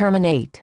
terminate.